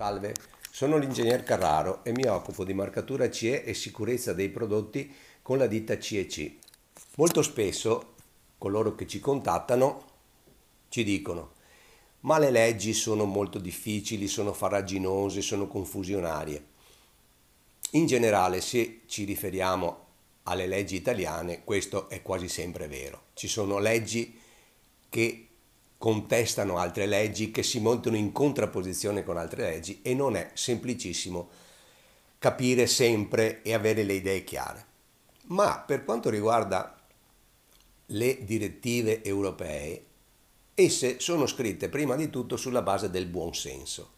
Salve, sono l'ingegner Carraro e mi occupo di marcatura CE e sicurezza dei prodotti con la ditta CEC. Molto spesso coloro che ci contattano ci dicono ma le leggi sono molto difficili, sono farraginose, sono confusionarie. In generale, se ci riferiamo alle leggi italiane, questo è quasi sempre vero. Ci sono leggi che contestano altre leggi, che si montano in contrapposizione con altre leggi e non è semplicissimo capire sempre e avere le idee chiare. Ma per quanto riguarda le direttive europee, esse sono scritte prima di tutto sulla base del buon senso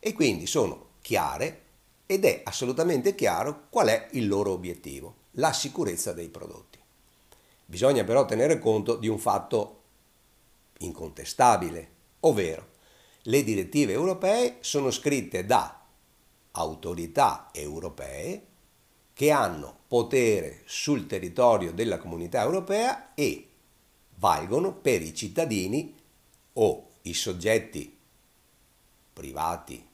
e quindi sono chiare ed è assolutamente chiaro qual è il loro obiettivo, la sicurezza dei prodotti. Bisogna però tenere conto di un fatto incontestabile, ovvero le direttive europee sono scritte da autorità europee che hanno potere sul territorio della comunità europea e valgono per i cittadini o i soggetti privati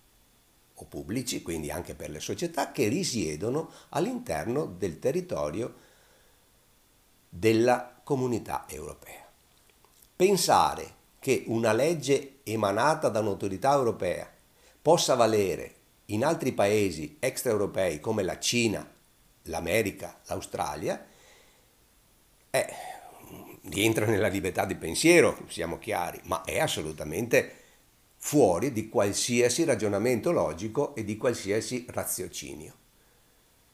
o pubblici, quindi anche per le società che risiedono all'interno del territorio della comunità europea. Pensare che una legge emanata da un'autorità europea possa valere in altri paesi extraeuropei come la Cina, l'America, l'Australia, eh, rientra nella libertà di pensiero, siamo chiari, ma è assolutamente fuori di qualsiasi ragionamento logico e di qualsiasi raziocinio.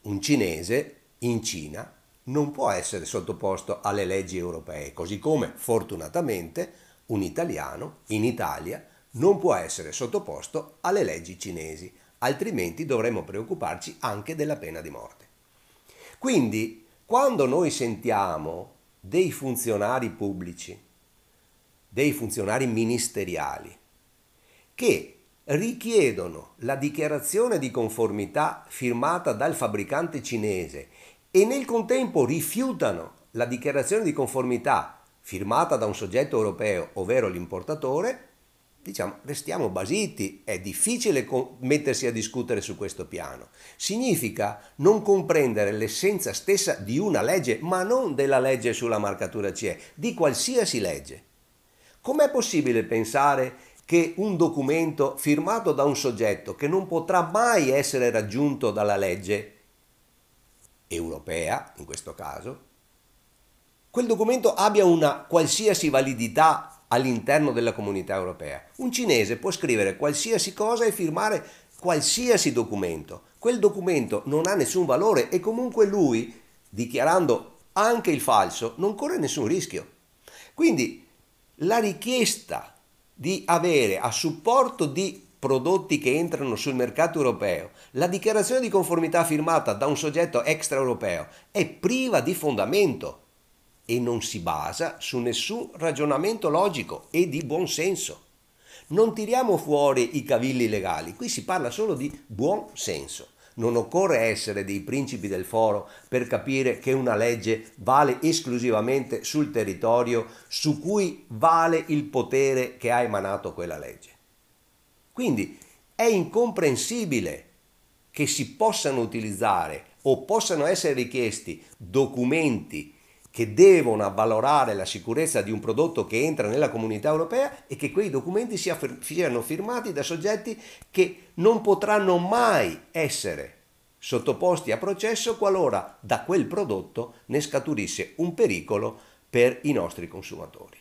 Un cinese in Cina non può essere sottoposto alle leggi europee, così come fortunatamente un italiano in Italia non può essere sottoposto alle leggi cinesi, altrimenti dovremmo preoccuparci anche della pena di morte. Quindi, quando noi sentiamo dei funzionari pubblici, dei funzionari ministeriali, che richiedono la dichiarazione di conformità firmata dal fabbricante cinese e nel contempo rifiutano la dichiarazione di conformità firmata da un soggetto europeo, ovvero l'importatore, diciamo, restiamo basiti, è difficile mettersi a discutere su questo piano. Significa non comprendere l'essenza stessa di una legge, ma non della legge sulla marcatura CE, di qualsiasi legge. Com'è possibile pensare che un documento firmato da un soggetto che non potrà mai essere raggiunto dalla legge europea, in questo caso, quel documento abbia una qualsiasi validità all'interno della comunità europea. Un cinese può scrivere qualsiasi cosa e firmare qualsiasi documento. Quel documento non ha nessun valore e comunque lui, dichiarando anche il falso, non corre nessun rischio. Quindi la richiesta di avere a supporto di prodotti che entrano sul mercato europeo, la dichiarazione di conformità firmata da un soggetto extraeuropeo è priva di fondamento e non si basa su nessun ragionamento logico e di buon senso. Non tiriamo fuori i cavilli legali, qui si parla solo di buon senso. Non occorre essere dei principi del foro per capire che una legge vale esclusivamente sul territorio su cui vale il potere che ha emanato quella legge. Quindi è incomprensibile che si possano utilizzare o possano essere richiesti documenti che devono avvalorare la sicurezza di un prodotto che entra nella comunità europea e che quei documenti siano firmati da soggetti che non potranno mai essere sottoposti a processo qualora da quel prodotto ne scaturisse un pericolo per i nostri consumatori.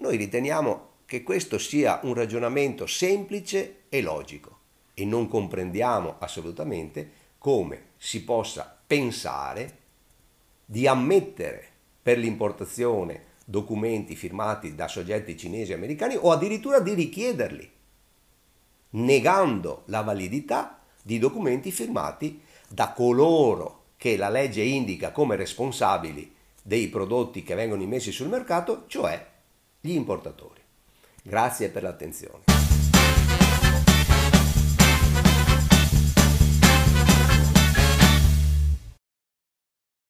Noi riteniamo che questo sia un ragionamento semplice e logico e non comprendiamo assolutamente come si possa pensare di ammettere per l'importazione documenti firmati da soggetti cinesi e americani o addirittura di richiederli, negando la validità di documenti firmati da coloro che la legge indica come responsabili dei prodotti che vengono immessi sul mercato, cioè gli importatori. Grazie per l'attenzione.